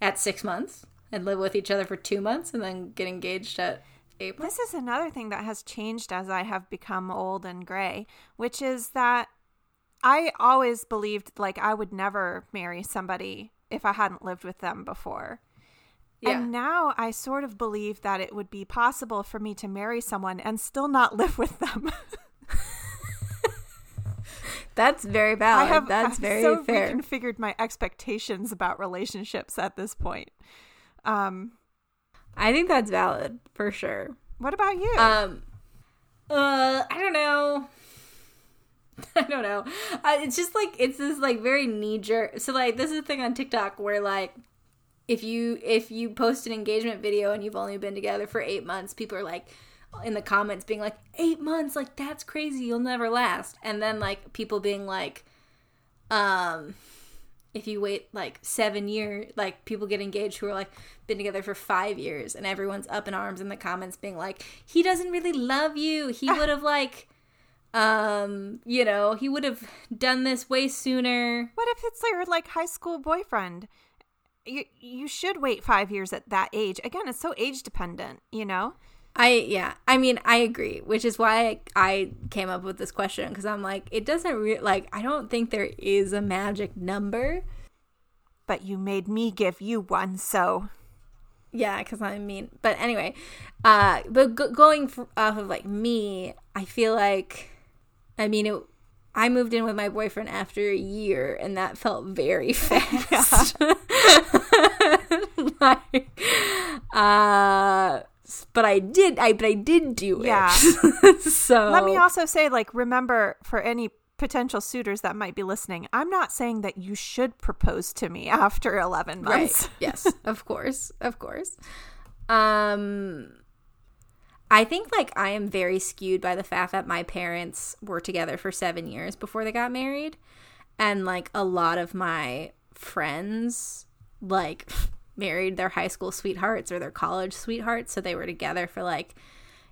at six months, and live with each other for two months, and then get engaged at months? This is another thing that has changed as I have become old and gray, which is that I always believed like I would never marry somebody if I hadn't lived with them before. Yeah. And now I sort of believe that it would be possible for me to marry someone and still not live with them. <laughs> That's very I valid. have That's I've very so fair. reconfigured my expectations about relationships at this point. Um, I think that's valid for sure. what about you? Um, uh, I don't know. <laughs> I don't know. Uh, it's just like it's this like very knee jerk. So like this is a thing on TikTok where like if you if you post an engagement video and you've only been together for eight months, people are like in the comments being like eight months, like that's crazy. You'll never last. And then like people being like, um. If you wait like seven years, like people get engaged who are like been together for five years, and everyone's up in arms in the comments, being like, "He doesn't really love you. He would have like, um, you know, he would have done this way sooner." What if it's your like high school boyfriend? You you should wait five years at that age. Again, it's so age dependent, you know. I yeah, I mean, I agree, which is why I came up with this question because I'm like, it doesn't re- like I don't think there is a magic number. But you made me give you one, so Yeah, because I mean, but anyway, uh, but go- going f- off of like me, I feel like, I mean, it, I moved in with my boyfriend after a year, and that felt very <laughs> fast. <laughs> <laughs> like, uh, but I did, I but I did do it. Yeah. <laughs> so let me also say, like, remember for any potential suitors that might be listening, I'm not saying that you should propose to me <laughs> after 11 months. Right. <laughs> yes, of course. Of course. Um I think like I am very skewed by the fact that my parents were together for 7 years before they got married and like a lot of my friends like married their high school sweethearts or their college sweethearts, so they were together for like,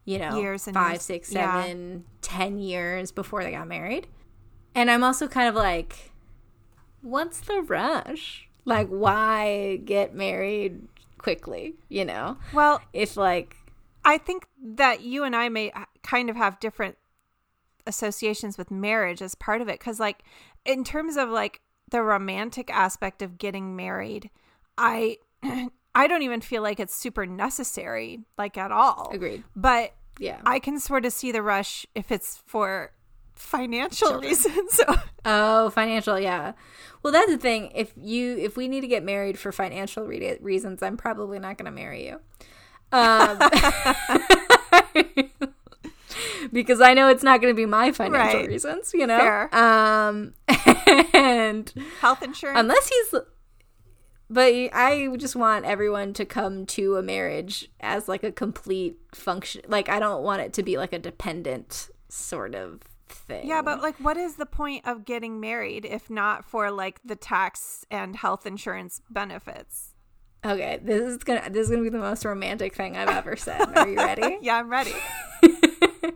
you know, Years and five, years. six, Yeah. seven, ten years before they got married. And I'm also kind of like, what's the rush? Like, why get married quickly? You know, Well, if like, I think that you and I may kind of have different associations with marriage as part of it cuz like in terms of like the romantic aspect of getting married, I I don't even feel like it's super necessary like at all. agreed, But yeah. I can sort of see the rush if it's for financial Children. reasons. <laughs> Oh, financial, yeah. Well, that's the thing. If you if we need to get married for financial re- reasons, I'm probably not going to marry you. Um, <laughs> because I know it's not going to be my financial Right. reasons, you know. Fair. Um, <laughs> and Health insurance. unless he's but I just want everyone to come to a marriage as like a complete function. Like I don't want it to be like a dependent sort of thing. Yeah, but like, what is the point of getting married if not for like the tax and health insurance benefits? Okay, this is gonna this is gonna be the most romantic thing I've ever said. Are you ready? <laughs> Yeah, I'm ready. <laughs> uh,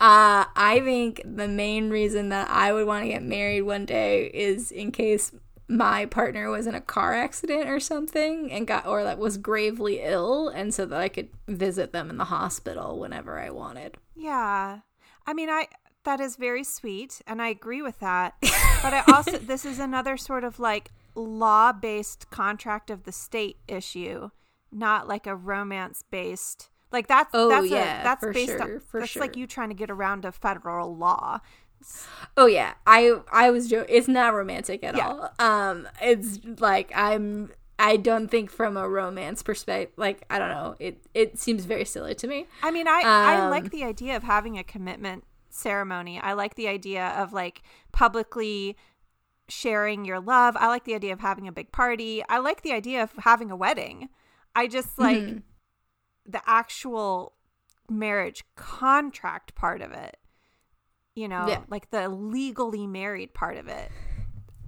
I think the main reason that I would want to get married one day is in case my partner was in a car accident or something and got or like was gravely ill, and so that I could visit them in the hospital whenever I wanted. Yeah. I mean, I that is very sweet and I agree with that. <laughs> but I also this is another sort of like law-based contract of the state issue, not like a romance-based like that's Oh, that's yeah, a, that's based sure, on for that's like you trying to get around a federal law. Oh yeah, I I was joking. It's not romantic at Yeah. all. Um, it's like I'm. I don't think from a romance perspective. Like I don't know. It it seems very silly to me. I mean, I I Um, like the idea of having a commitment ceremony. I like the idea of like publicly sharing your love. I like the idea of having a big party. I like the idea of having a wedding. I just like Mhm. the actual marriage contract part of it. You know, Yeah. like the legally married part of it.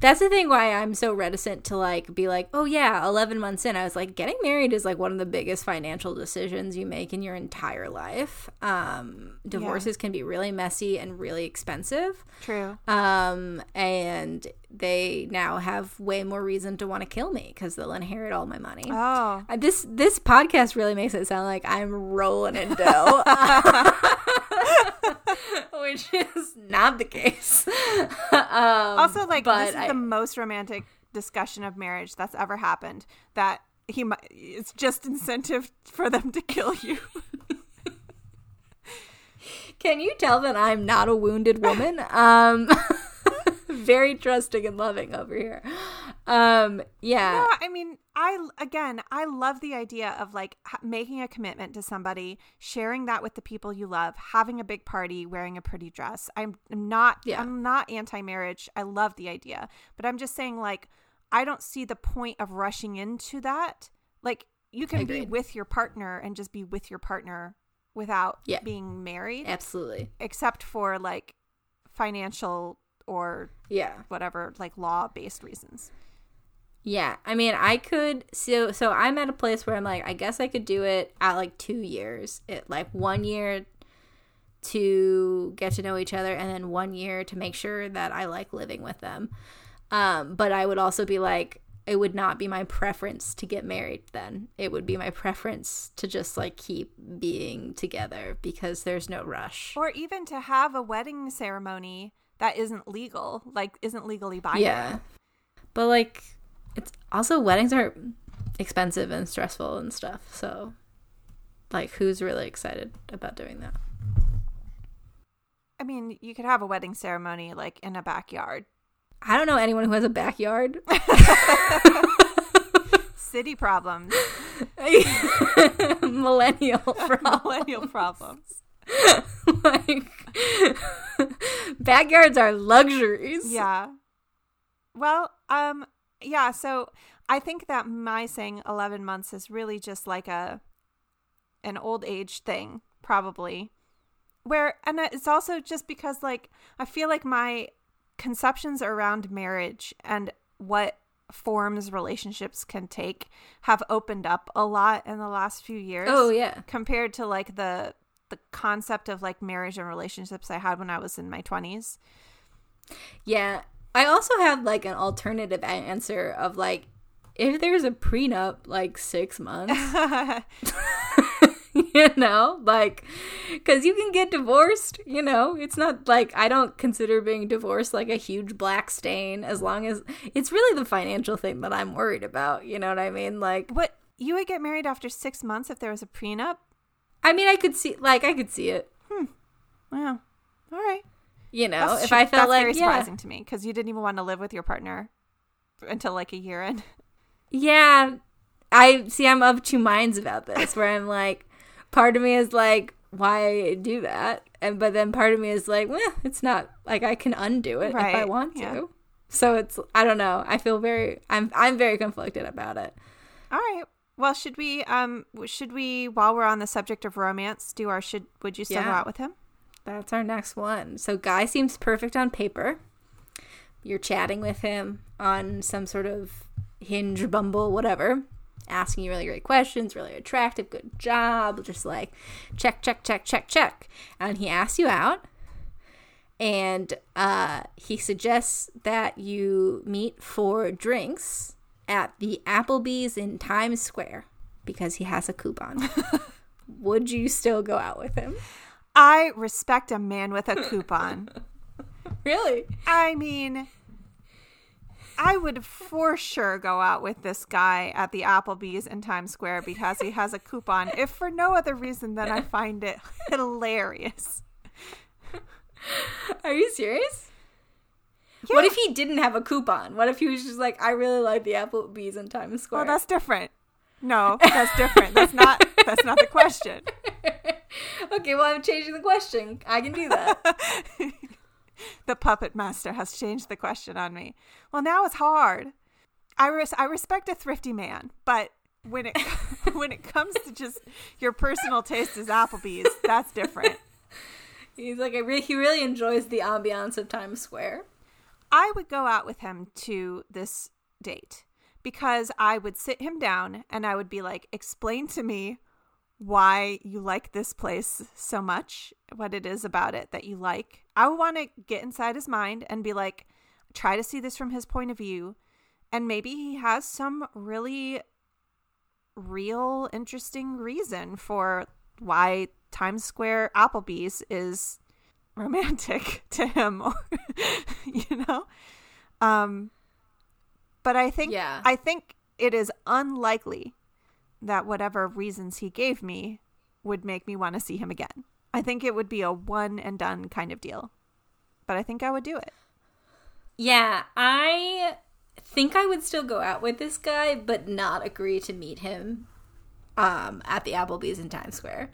That's the thing why I'm so reticent to like be like, oh yeah, 11 months in. I was like, getting married is like one of the biggest financial decisions you make in your entire life. Um, divorces can be really messy and really expensive. True. Um, and they now have way more reason to want to kill me because they'll inherit all my money. Oh. Uh, This this podcast really makes it sound like I'm rolling in dough, <laughs> <laughs> which <laughs> is not the case. <laughs> um, Also, like this is I- the most romantic discussion of marriage that's ever happened. That he might, it's just incentive for them to kill you. Can you tell that I'm not a wounded woman? Um, <laughs> very trusting and loving over here. Um, yeah. No, I mean, I again, I love the idea of like ha- making a commitment to somebody, sharing that with the people you love, having a big party, wearing a pretty dress. I'm I'm not Yeah. I'm not anti-marriage. I love the idea, but I'm just saying like I don't see the point of rushing into that. Like you can be with your partner and just be with your partner without Yeah. being married, Absolutely. except for like financial or Yeah. whatever like law-based reasons. Yeah, I mean, I could so so I'm at a place where I'm like, I guess I could do it at like two years. It like one year to get to know each other, and then one year to make sure that I like living with them. Um, but I would also be like, it would not be my preference to get married. Then it would be my preference to just like keep being together because there's no rush. Or even to have a wedding ceremony that isn't legal, like isn't legally binding. Yeah, but like, it's also weddings are expensive and stressful and stuff. So, like, who's really excited about doing that? I mean, you could have a wedding ceremony like in a backyard. I don't know anyone who has a backyard. <laughs> <laughs> City problems, <laughs> Millennial problem. millennial problems. like, backyards are luxuries. Yeah. Well, um yeah, so I think that my saying 11 months is really just like a an old age thing, probably. Where and it's also just because like I feel like my conceptions around marriage and what forms relationships can take have opened up a lot in the last few years. Oh yeah. compared to like the the concept of like marriage and relationships I had when I was in my 20s. Yeah. I also had like an alternative answer of like if there's a prenup like 6 months <laughs> <laughs> you know like because you can get divorced you know it's not like i don't consider being divorced like a huge black stain as long as it's really the financial thing that i'm worried about you know what i mean like what you would get married after 6 months if there was a prenup? i mean i could see like i could see it Hmm. Wow. All right. You know That's if tr- i felt that's like very yeah, surprising to me because you didn't even want to live with your partner until like a year in. <laughs> yeah. I see i'm of two minds about this where i'm like part of me is like why do that? And but then part of me is like well it's not like i can undo it if i Right, want to. so it's i don't know. I feel very i'm i'm very conflicted about it. All right. Well, should we um should we while we're on the subject of romance do our should would you still go out with him? That's our next one. So guy seems perfect on paper. You're chatting with him on some sort of hinge bumble whatever asking you really great questions really attractive good job just like check check check check check. And he asks you out and uh, he suggests that you meet for drinks at the applebee's in times square because he has a coupon. <laughs> Would you still go out with him I respect a man with a coupon. <laughs> really I mean, I would for sure go out with this guy at the Applebee's in Times Square because he has a coupon, if for no other reason than I find it hilarious. <laughs> Are you serious? What if he didn't have a coupon? What if he was just like, I really like the Applebee's in Times Square? Well, that's different. No, that's different. That's not. <laughs> That's not the question. <laughs> okay, well, I'm changing the question. I can do that. <laughs> The puppet master has changed the question on me. Well, now it's hard. I res- I respect a thrifty man, but when it <laughs> when it comes to just your personal taste is Applebee's, that's different. He's like, re- he really enjoys the ambiance of Times Square. I would go out with him to this date because I would sit him down and I would be like, explain to me why you like this place so much, what it is about it that you like. I would want to get inside his mind and be like, try to see this from his point of view. And maybe he has some really real, interesting reason for why Times Square Applebee's is <laughs> romantic <laughs> to him <laughs> you know um but i think Yeah. i think it is unlikely that whatever reasons he gave me would make me want to see him again i think it would be a one and done kind of deal but i think i would do it Yeah, I think I would still go out with this guy, but not agree to meet him um, at the Applebee's in Times Square.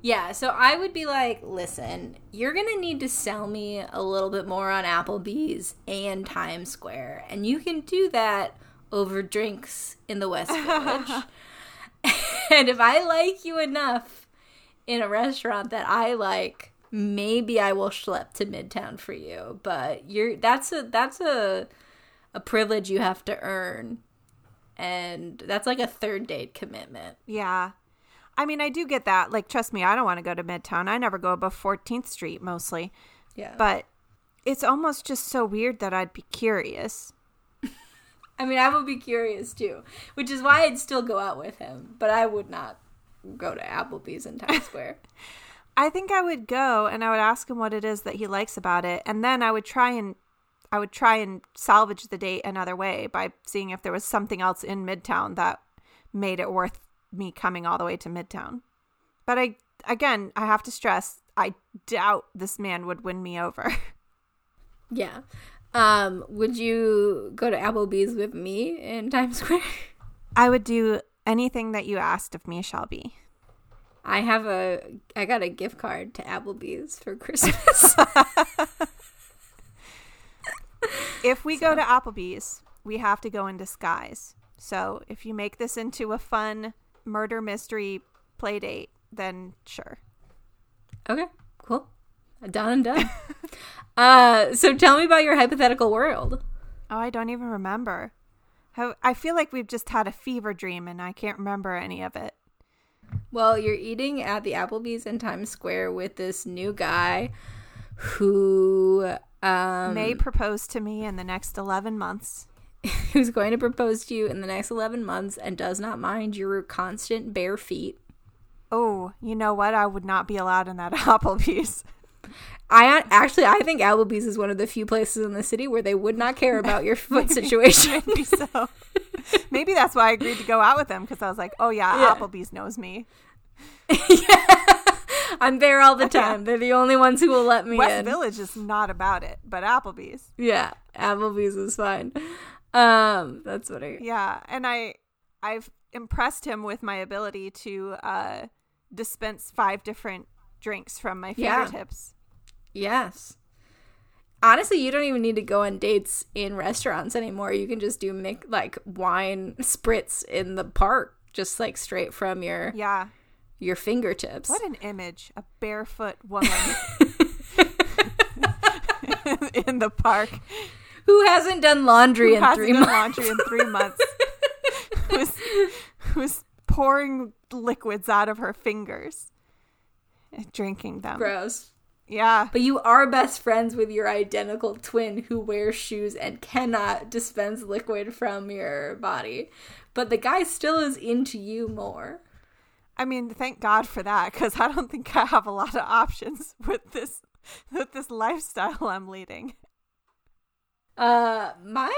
Yeah, so I would be like, listen, you're going to need to sell me a little bit more on Applebee's and Times Square. And you can do that over drinks in the West Village. <laughs> and if I like you enough in a restaurant that I like, maybe I will schlep to Midtown for you. But you're that's a that's a a privilege you have to earn. And that's like a third date commitment. yeah i mean i do get that like trust me i don't want to go to midtown i never go above 14th street mostly Yeah. but it's almost just so weird that i'd be curious I mean, I would be curious too, which is why I'd still go out with him, but I would not go to Applebee's in Times Square. <laughs> I think I would go and I would ask him what it is that he likes about it, and then I would try and I would try and salvage the date another way by seeing if there was something else in Midtown that made it worth me coming all the way to Midtown. But I again, I have to stress, I doubt this man would win me over. <laughs> yeah. Um, would you go to Applebee's with me in Times Square? <laughs> I would do anything that you asked of me, Shelby. I have a I got a gift card to Applebee's for Christmas. <laughs> If we go to Applebee's, we have to go in disguise. So if you make this into a fun murder mystery play date, then sure. okay, cool. Done and done. <laughs> uh, so tell me about your hypothetical world. Oh, I don't even remember. How- I feel like we've just had a fever dream and I can't remember any of it. Well, you're eating at the Applebee's in Times Square with this new guy who um May propose to me in the next 11 months. <laughs> who's going to propose to you in the next 11 months and does not mind your constant bare feet. Oh, you know what? I would not be allowed in that <laughs> Applebee's. I actually I think Applebee's is one of the few places in the city where they would not care about your foot <laughs> situation. Maybe so. Maybe that's why I agreed to go out with them because I was like, oh, yeah, Yeah. Applebee's knows me. <laughs> I'm there all the time. They're the only ones who will let me West in. Village is not about it, but Applebee's. Yeah, Applebee's is fine. Um, that's what I. Yeah, and I I've impressed him with my ability to uh dispense five different drinks from my Yeah. fingertips. Yes. Honestly, you don't even need to go on dates in restaurants anymore. You can just do mic- like wine spritz in the park, just like straight from your Yeah. your fingertips. What an image. A barefoot <laughs> woman <laughs> in the park Who hasn't done laundry who in hasn't three done months? laundry in three months. who's, who's pouring liquids out of her fingers. and Drinking them. Gross. Yeah. But you are best friends with your identical twin who wears shoes and cannot dispense liquid from your body. But the guy still is into you more. I mean, thank God for that, because I don't think I have a lot of options <laughs> with this with this lifestyle I'm leading. Uh, my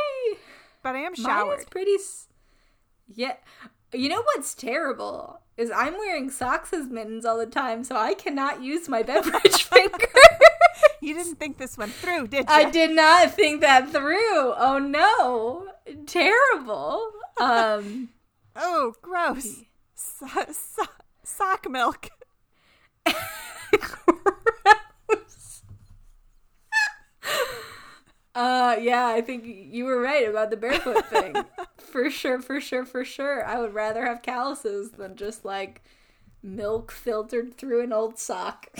But I am mine showered. is pretty. S- yeah, you know what's terrible is I'm wearing socks as mittens all the time, so I cannot use my <laughs> beverage finger. You didn't think this went through, did you? I did not think that through. Oh no, terrible. Um. <laughs> Oh, gross. So- so- sock milk. <laughs> Gross. Uh, yeah, I think you were right about the barefoot thing. <laughs> for sure, for sure, for sure. I would rather have calluses than just like milk filtered through an old sock. <laughs>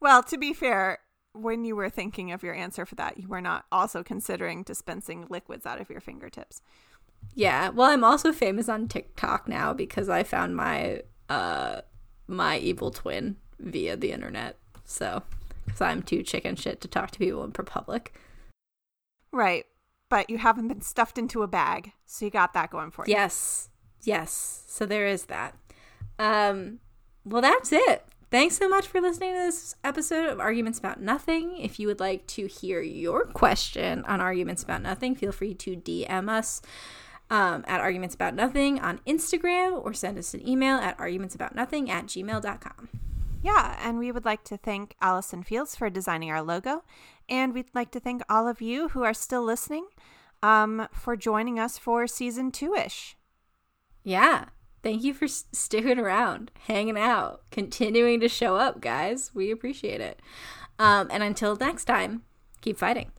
Well, to be fair, when you were thinking of your answer for that, you were not also considering dispensing liquids out of your fingertips. yeah, well, I'm also famous on TikTok now because I found my uh my evil twin via the internet. So, because I'm too chicken shit to talk to people in public. Right. But you haven't been stuffed into a bag, so you got that going for you. Yes. Yes. So there is that. Um well that's it. Thanks so much for listening to this episode of Arguments About Nothing. If you would like to hear your question on Arguments About Nothing, feel free to DM us um, at Arguments About Nothing on Instagram or send us an email at argumentsaboutnothing at gmail.com. Yeah, and we would like to thank Allison Fields for designing our logo. And we'd like to thank all of you who are still listening um, for joining us for season two ish. Yeah. Thank you for sticking around, hanging out, continuing to show up, guys. We appreciate it. Um, and until next time, keep fighting.